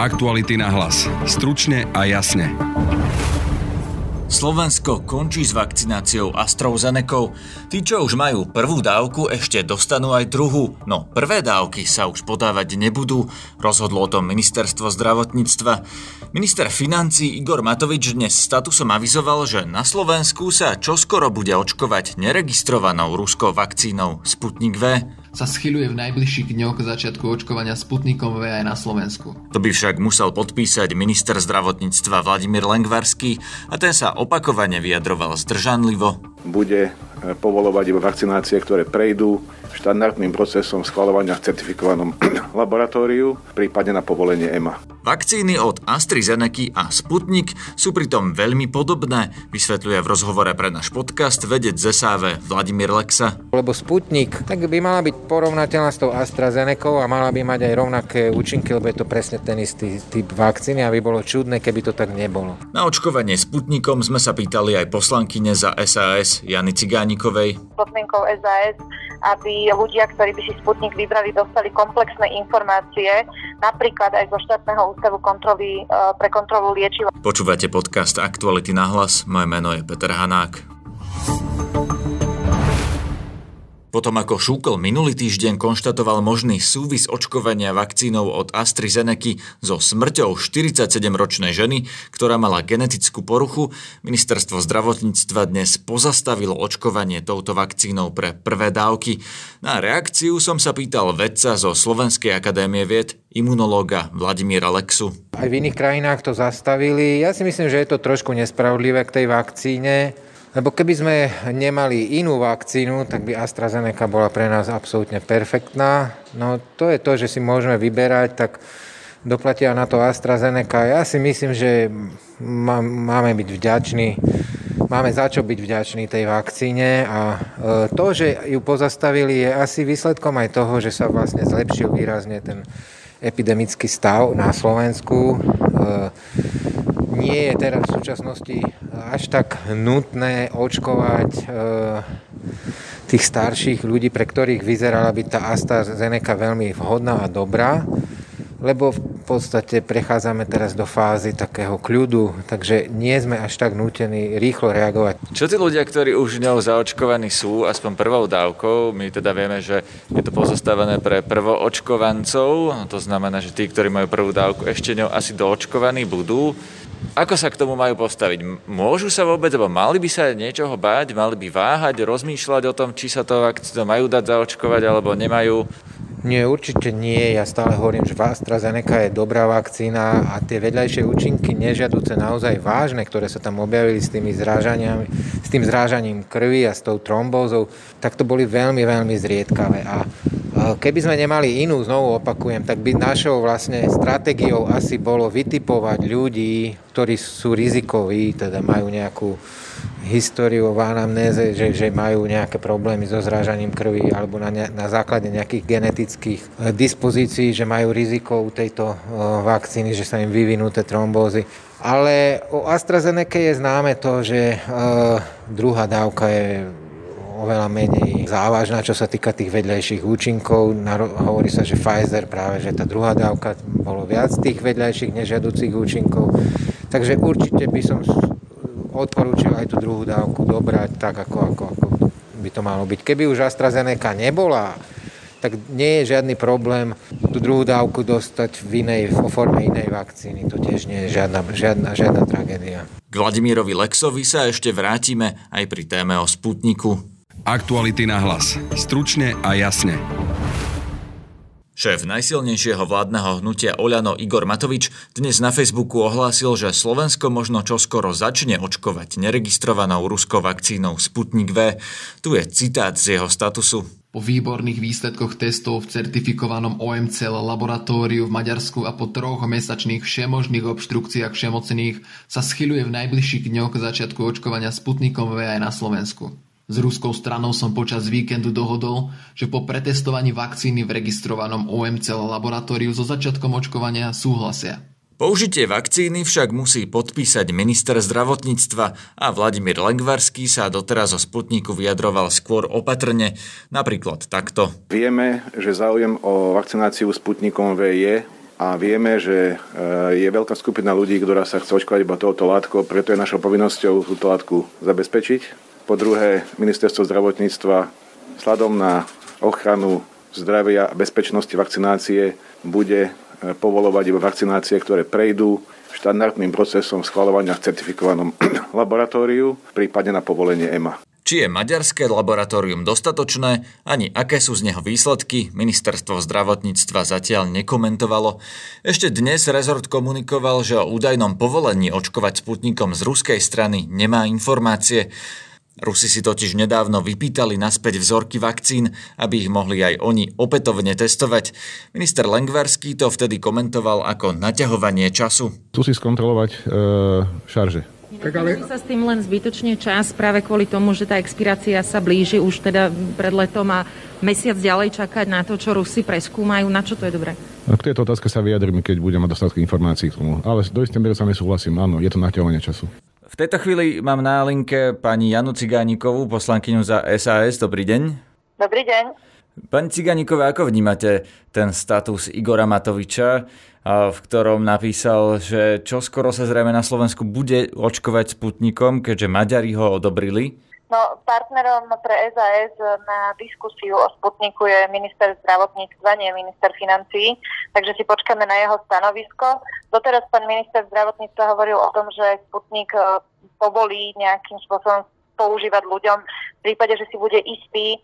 Aktuality na hlas. Stručne a jasne. Slovensko končí s vakcináciou AstraZeneca. Tí, čo už majú prvú dávku, ešte dostanú aj druhú, no prvé dávky sa už podávať nebudú, rozhodlo o tom ministerstvo zdravotníctva. Minister financí Igor Matovič dnes statusom avizoval, že na Slovensku sa čoskoro bude očkovať neregistrovanou ruskou vakcínou Sputnik V sa schyluje v najbližších dňoch k začiatku očkovania Sputnikom V aj na Slovensku. To by však musel podpísať minister zdravotníctva Vladimír Lengvarský a ten sa opakovane vyjadroval zdržanlivo. Bude povolovať iba vakcinácie, ktoré prejdú štandardným procesom schvalovania v certifikovanom laboratóriu, prípadne na povolenie EMA. Vakcíny od AstraZeneca a Sputnik sú pritom veľmi podobné, vysvetľuje v rozhovore pre náš podcast vedec ZSAV Vladimír Lexa. Lebo Sputnik tak by mala byť porovnateľná s tou AstraZeneca a mala by mať aj rovnaké účinky, lebo je to presne ten istý typ vakcíny a by bolo čudné, keby to tak nebolo. Na očkovanie Sputnikom sme sa pýtali aj poslankyne za SAS Jany Cigánikovej. Podmienkou SAS aby ľudia, ktorí by si Sputnik vybrali, dostali komplexné informácie, napríklad aj zo štátneho ústavu kontroly, e, pre kontrolu liečiva. Počúvate podcast Aktuality na hlas, moje meno je Peter Hanák. Potom ako Šúkol minulý týždeň konštatoval možný súvis očkovania vakcínou od AstraZeneca so smrťou 47-ročnej ženy, ktorá mala genetickú poruchu, ministerstvo zdravotníctva dnes pozastavilo očkovanie touto vakcínou pre prvé dávky. Na reakciu som sa pýtal vedca zo Slovenskej akadémie vied, imunológa Vladimíra Lexu. Aj v iných krajinách to zastavili. Ja si myslím, že je to trošku nespravodlivé k tej vakcíne lebo keby sme nemali inú vakcínu, tak by AstraZeneca bola pre nás absolútne perfektná. No to je to, že si môžeme vyberať, tak doplatia na to AstraZeneca. Ja si myslím, že máme byť vďační, máme za čo byť vďační tej vakcíne a e, to, že ju pozastavili, je asi výsledkom aj toho, že sa vlastne zlepšil výrazne ten epidemický stav na Slovensku. Nie je teraz v súčasnosti až tak nutné očkovať e, tých starších ľudí, pre ktorých vyzerala byť tá AstraZeneca veľmi vhodná a dobrá lebo v podstate prechádzame teraz do fázy takého kľudu, takže nie sme až tak nútení rýchlo reagovať. Čo tí ľudia, ktorí už ňou zaočkovaní sú, aspoň prvou dávkou, my teda vieme, že je to pozostavené pre prvoočkovancov, to znamená, že tí, ktorí majú prvú dávku, ešte ňou asi doočkovaní budú. Ako sa k tomu majú postaviť? Môžu sa vôbec, alebo mali by sa niečoho báť, mali by váhať, rozmýšľať o tom, či sa to vakcínu majú dať zaočkovať, alebo nemajú? Nie, určite nie. Ja stále hovorím, že AstraZeneca je dobrá vakcína a tie vedľajšie účinky nežiaduce naozaj vážne, ktoré sa tam objavili s, tými zrážaniami, s tým zrážaním krvi a s tou trombózou, tak to boli veľmi, veľmi zriedkavé. A keby sme nemali inú, znovu opakujem, tak by našou vlastne stratégiou asi bolo vytipovať ľudí, ktorí sú rizikoví, teda majú nejakú históriu v anamnéze, že, že majú nejaké problémy so zrážaním krvi alebo na, ne, na základe nejakých genetických eh, dispozícií, že majú riziko u tejto uh, vakcíny, že sa im vyvinú tie trombózy. Ale o AstraZeneca je známe to, že uh, druhá dávka je oveľa menej závažná, čo sa týka tých vedľajších účinkov. Hovorí sa, že Pfizer práve, že tá druhá dávka bolo viac tých vedľajších nežiaducich účinkov. Takže určite by som odporúčil aj tú druhú dávku dobrať tak, ako, ako, ako by to malo byť. Keby už AstraZeneca nebola, tak nie je žiadny problém tú druhú dávku dostať v inej, vo forme inej vakcíny. To tiež nie je žiadna, žiadna, žiadna tragédia. K Vladimírovi Lexovi sa ešte vrátime aj pri téme o Sputniku. Aktuality na hlas. Stručne a jasne. Šéf najsilnejšieho vládneho hnutia Oľano Igor Matovič dnes na Facebooku ohlásil, že Slovensko možno čoskoro začne očkovať neregistrovanou ruskou vakcínou Sputnik V. Tu je citát z jeho statusu. Po výborných výsledkoch testov v certifikovanom OMC laboratóriu v Maďarsku a po troch mesačných všemožných obštrukciách všemocených sa schyluje v najbližších dňoch k začiatku očkovania Sputnikom V aj na Slovensku. S ruskou stranou som počas víkendu dohodol, že po pretestovaní vakcíny v registrovanom OMC laboratóriu so začiatkom očkovania súhlasia. Použitie vakcíny však musí podpísať minister zdravotníctva a Vladimír Lengvarský sa doteraz o Sputniku vyjadroval skôr opatrne, napríklad takto. Vieme, že záujem o vakcináciu Sputnikom V je a vieme, že je veľká skupina ľudí, ktorá sa chce očkovať iba touto látkou, preto je našou povinnosťou túto látku zabezpečiť. Po druhé, ministerstvo zdravotníctva sladom na ochranu zdravia a bezpečnosti vakcinácie bude povolovať iba vakcinácie, ktoré prejdú štandardným procesom schvalovania v certifikovanom laboratóriu, prípadne na povolenie EMA. Či je maďarské laboratórium dostatočné, ani aké sú z neho výsledky, ministerstvo zdravotníctva zatiaľ nekomentovalo. Ešte dnes rezort komunikoval, že o údajnom povolení očkovať sputnikom z ruskej strany nemá informácie. Rusi si totiž nedávno vypýtali naspäť vzorky vakcín, aby ich mohli aj oni opätovne testovať. Minister Lengvarský to vtedy komentoval ako naťahovanie času. Tu si skontrolovať e, šarže. Tak ale... sa s tým len zbytočne čas práve kvôli tomu, že tá expirácia sa blíži už teda pred letom a mesiac ďalej čakať na to, čo Rusi preskúmajú. Na čo to je dobré? K tejto otázke sa vyjadrím, keď budeme mať dostatok informácií k tomu. Ale do istej miery sa nesúhlasím. Áno, je to naťahovanie času. Tejto chvíli mám na linke pani Janu Cigánikovú, poslankyňu za SAS. Dobrý deň. Dobrý deň. Pani Cigániková, ako vnímate ten status Igora Matoviča, v ktorom napísal, že čoskoro sa zrejme na Slovensku bude očkovať Sputnikom, keďže Maďari ho odobrili? No, partnerom pre SAS na diskusiu o Sputniku je minister zdravotníctva, nie minister financií, takže si počkáme na jeho stanovisko. Doteraz pán minister zdravotníctva hovoril o tom, že Sputnik e, povolí nejakým spôsobom používať ľuďom v prípade, že si bude istý e,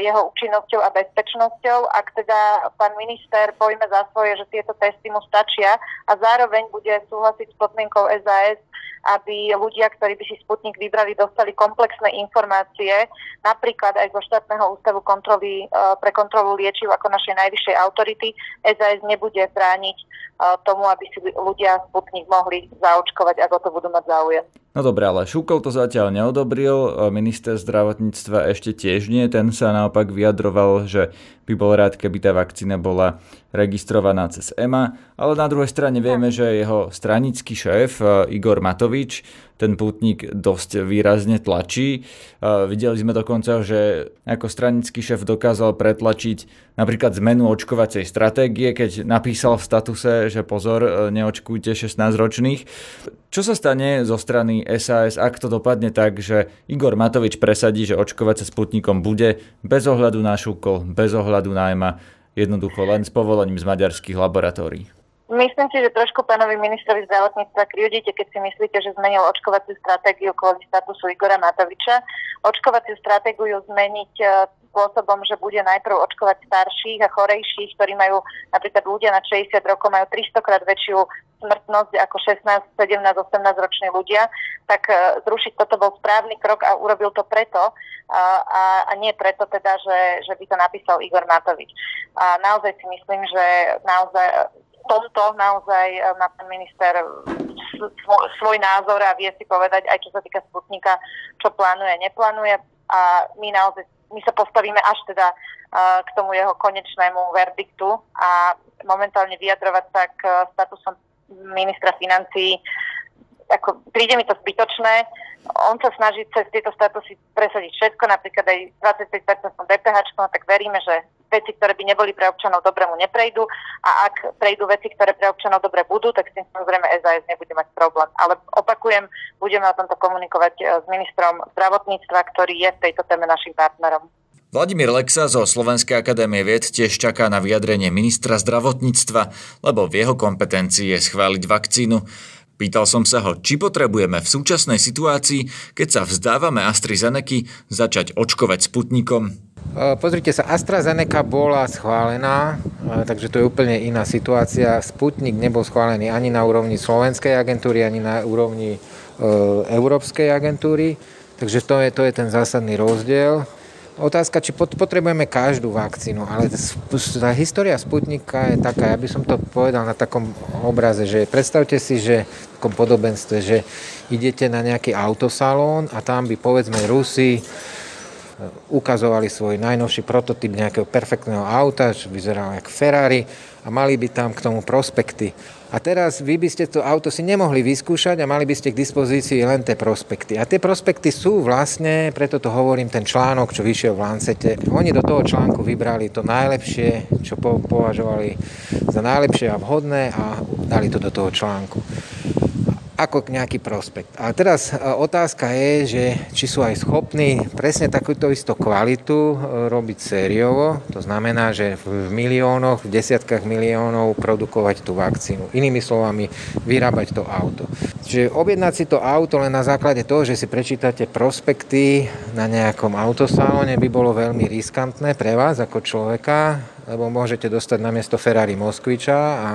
jeho účinnosťou a bezpečnosťou. Ak teda pán minister pojme za svoje, že tieto testy mu stačia a zároveň bude súhlasiť s podmienkou SAS, aby ľudia, ktorí by si Sputnik vybrali, dostali komplexné informácie, napríklad aj zo štátneho ústavu kontroly, e, pre kontrolu liečiv ako našej najvyššej autority. SAS nebude brániť e, tomu, aby si ľudia Sputnik mohli zaočkovať, ako to budú mať záujem. No dobre, ale Šúkol to zatiaľ neodobril, minister zdravotníctva ešte tiež nie, ten sa naopak vyjadroval, že by bol rád, keby tá vakcína bola registrovaná cez EMA, ale na druhej strane vieme, že jeho stranický šéf e, Igor Matovič ten pútnik dosť výrazne tlačí. Videli sme dokonca, že ako stranický šéf dokázal pretlačiť napríklad zmenu očkovacej stratégie, keď napísal v statuse, že pozor, e, neočkujte 16 ročných. Čo sa stane zo strany SAS, ak to dopadne tak, že Igor Matovič presadí, že očkovať sa Sputnikom bude bez ohľadu na šúkol, bez ohľadu na EMA, jednoducho len s povolením z maďarských laboratórií? Myslím si, že trošku pánovi ministrovi zdravotníctva kriudíte, keď si myslíte, že zmenil očkovaciu stratégiu kvôli statusu Igora Matoviča. Očkovaciu stratégiu zmeniť e, spôsobom, že bude najprv očkovať starších a chorejších, ktorí majú napríklad ľudia na 60 rokov majú 300 krát väčšiu smrtnosť ako 16, 17, 18 roční ľudia, tak e, zrušiť toto bol správny krok a urobil to preto a, a, a nie preto teda, že, že by to napísal Igor Matovič. A naozaj si myslím, že naozaj tomto naozaj e, má pán minister svoj názor a vie si povedať aj čo sa týka Sputnika, čo plánuje, neplánuje a my naozaj my sa postavíme až teda k tomu jeho konečnému verdiktu a momentálne vyjadrovať sa k statusom ministra financií ako, príde mi to zbytočné. On sa snaží cez tieto statusy presadiť všetko, napríklad aj 25% DPH, no tak veríme, že veci, ktoré by neboli pre občanov dobre, mu neprejdú a ak prejdú veci, ktoré pre občanov dobre budú, tak s tým samozrejme SAS nebude mať problém. Ale opakujem, budeme o tomto komunikovať eh, s ministrom zdravotníctva, ktorý je v tejto téme našim partnerom. Vladimír Lexa zo Slovenskej akadémie vied tiež čaká na vyjadrenie ministra zdravotníctva, lebo v jeho kompetencii je schváliť vakcínu. Pýtal som sa ho, či potrebujeme v súčasnej situácii, keď sa vzdávame AstraZeneca, začať očkovať Sputnikom. Pozrite sa, AstraZeneca bola schválená, takže to je úplne iná situácia. Sputnik nebol schválený ani na úrovni slovenskej agentúry, ani na úrovni e, Európskej agentúry. Takže to je, to je ten zásadný rozdiel otázka, či potrebujeme každú vakcínu, ale tá história Sputnika je taká, ja by som to povedal na takom obraze, že predstavte si, že v takom podobenstve, že idete na nejaký autosalón a tam by povedzme Rusi ukazovali svoj najnovší prototyp nejakého perfektného auta, čo vyzeralo ako Ferrari a mali by tam k tomu prospekty. A teraz vy by ste to auto si nemohli vyskúšať a mali by ste k dispozícii len tie prospekty. A tie prospekty sú vlastne, preto to hovorím, ten článok, čo vyšiel v Lancete. Oni do toho článku vybrali to najlepšie, čo považovali za najlepšie a vhodné a dali to do toho článku ako nejaký prospekt. A teraz e, otázka je, že či sú aj schopní presne takúto istú kvalitu e, robiť sériovo, to znamená, že v miliónoch, v desiatkách miliónov produkovať tú vakcínu. Inými slovami, vyrábať to auto. Čiže objednať si to auto len na základe toho, že si prečítate prospekty na nejakom autosalóne by bolo veľmi riskantné pre vás ako človeka, lebo môžete dostať na miesto Ferrari Moskviča a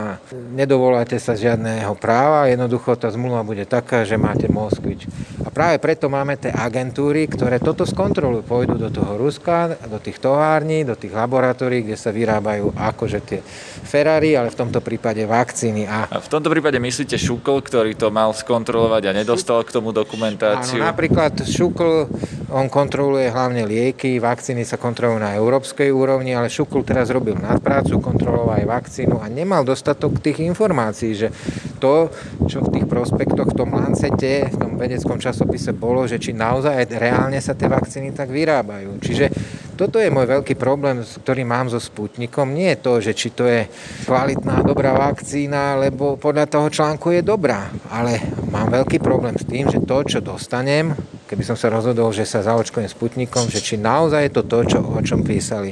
nedovoláte sa žiadného práva, jednoducho tá zmluva bude taká, že máte Moskvič. A práve preto máme tie agentúry, ktoré toto skontrolujú, pôjdu do toho Ruska, do tých tovární, do tých laboratórií, kde sa vyrábajú akože tie Ferrari, ale v tomto prípade vakcíny. A, a v tomto prípade myslíte Šukl, ktorý to mal skontrolovať a nedostal k tomu dokumentáciu? Áno, napríklad Šukl, on kontroluje hlavne lieky, vakcíny sa kontrolujú na európskej úrovni, ale Šukl teraz robí robil nadprácu, kontroloval aj vakcínu a nemal dostatok tých informácií, že to, čo v tých prospektoch, v tom Lancete, v tom vedeckom časopise bolo, že či naozaj reálne sa tie vakcíny tak vyrábajú. Čiže toto je môj veľký problém, ktorý mám so Sputnikom. Nie je to, že či to je kvalitná, dobrá vakcína, lebo podľa toho článku je dobrá. Ale mám veľký problém s tým, že to, čo dostanem, keby som sa rozhodol, že sa zaočkujem Sputnikom, že či naozaj je to to, čo, o čom písali.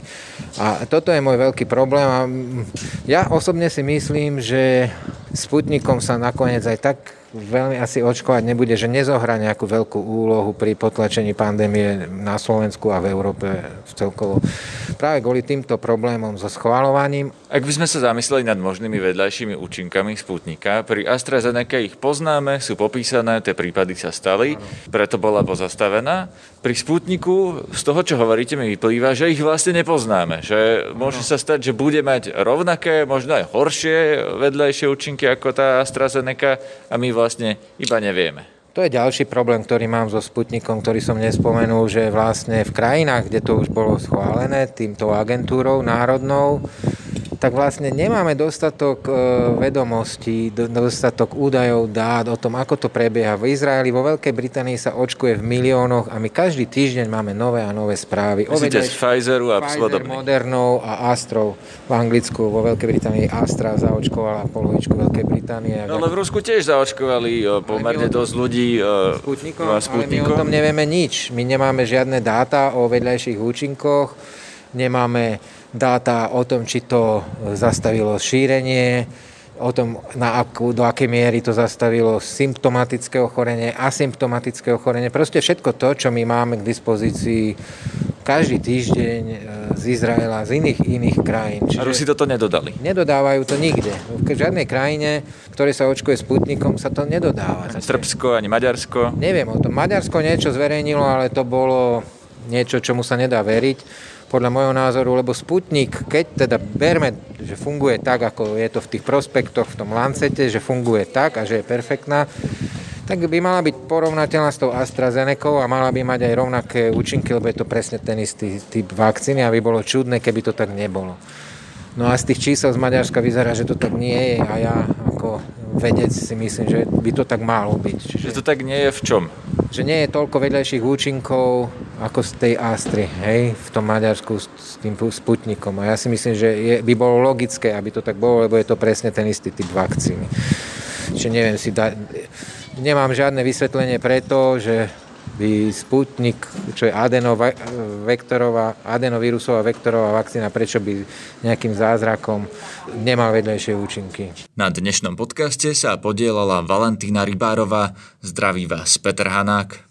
A toto je môj veľký problém a ja osobne si myslím, že Sputnikom sa nakoniec aj tak veľmi asi očkovať nebude, že nezohrá nejakú veľkú úlohu pri potlačení pandémie na Slovensku a v Európe celkovo. Práve kvôli týmto problémom so schvalovaním. Ak by sme sa zamysleli nad možnými vedľajšími účinkami Sputnika, pri AstraZeneca ich poznáme, sú popísané, tie prípady sa stali, preto bola pozastavená. Pri Sputniku z toho, čo hovoríte, mi vyplýva, že ich vlastne nepoznáme. Že môže sa stať, že bude mať rovnaké, možno aj horšie vedľajšie účinky ako tá AstraZeneca a my vlastne iba nevieme. To je ďalší problém, ktorý mám so Sputnikom, ktorý som nespomenul, že vlastne v krajinách, kde to už bolo schválené týmto agentúrou národnou, tak vlastne nemáme dostatok e, vedomostí, dostatok údajov, dát o tom, ako to prebieha. V Izraeli, vo Veľkej Británii sa očkuje v miliónoch a my každý týždeň máme nové a nové správy. Myslíte z Pfizeru a Pfizer, Modernou a Astrov v Anglicku, vo Veľkej Británii Astra zaočkovala polovičku Veľkej Británie. No, ale v Rusku tiež zaočkovali e, pomerne dosť ľudí uh, Sputnikom, ale my o tom nevieme nič. My nemáme žiadne dáta o vedľajších účinkoch, nemáme dáta o tom, či to zastavilo šírenie, o tom, na akú, do akej miery to zastavilo symptomatické ochorenie, asymptomatické ochorenie, proste všetko to, čo my máme k dispozícii každý týždeň e, z Izraela, z iných iných krajín. Čiže A Rusi toto nedodali? Nedodávajú to nikde. V žiadnej krajine, ktoré sa očkuje Sputnikom, sa to nedodáva. Ani Srbsko, ani Maďarsko? Neviem o tom. Maďarsko niečo zverejnilo, ale to bolo niečo, čomu sa nedá veriť podľa môjho názoru, lebo Sputnik, keď teda berme, že funguje tak, ako je to v tých prospektoch, v tom Lancete, že funguje tak a že je perfektná, tak by mala byť porovnateľná s tou AstraZeneca a mala by mať aj rovnaké účinky, lebo je to presne ten istý typ vakcíny a by bolo čudné, keby to tak nebolo. No a z tých čísel z Maďarska vyzerá, že to tak nie je a ja ako vedec si myslím, že by to tak malo byť. Čiže... Že to tak nie je v čom? Že nie je toľko vedľajších účinkov ako z tej Astry, hej, v tom Maďarsku s, s tým Sputnikom. A ja si myslím, že je, by bolo logické, aby to tak bolo, lebo je to presne ten istý typ vakcíny. Čiže neviem si dať... Nemám žiadne vysvetlenie preto, že by Sputnik, čo je adenovektorová, adenovírusová vektorová vakcína, prečo by nejakým zázrakom nemal vedľajšie účinky. Na dnešnom podcaste sa podielala Valentína Rybárová. Zdraví vás Peter Hanák.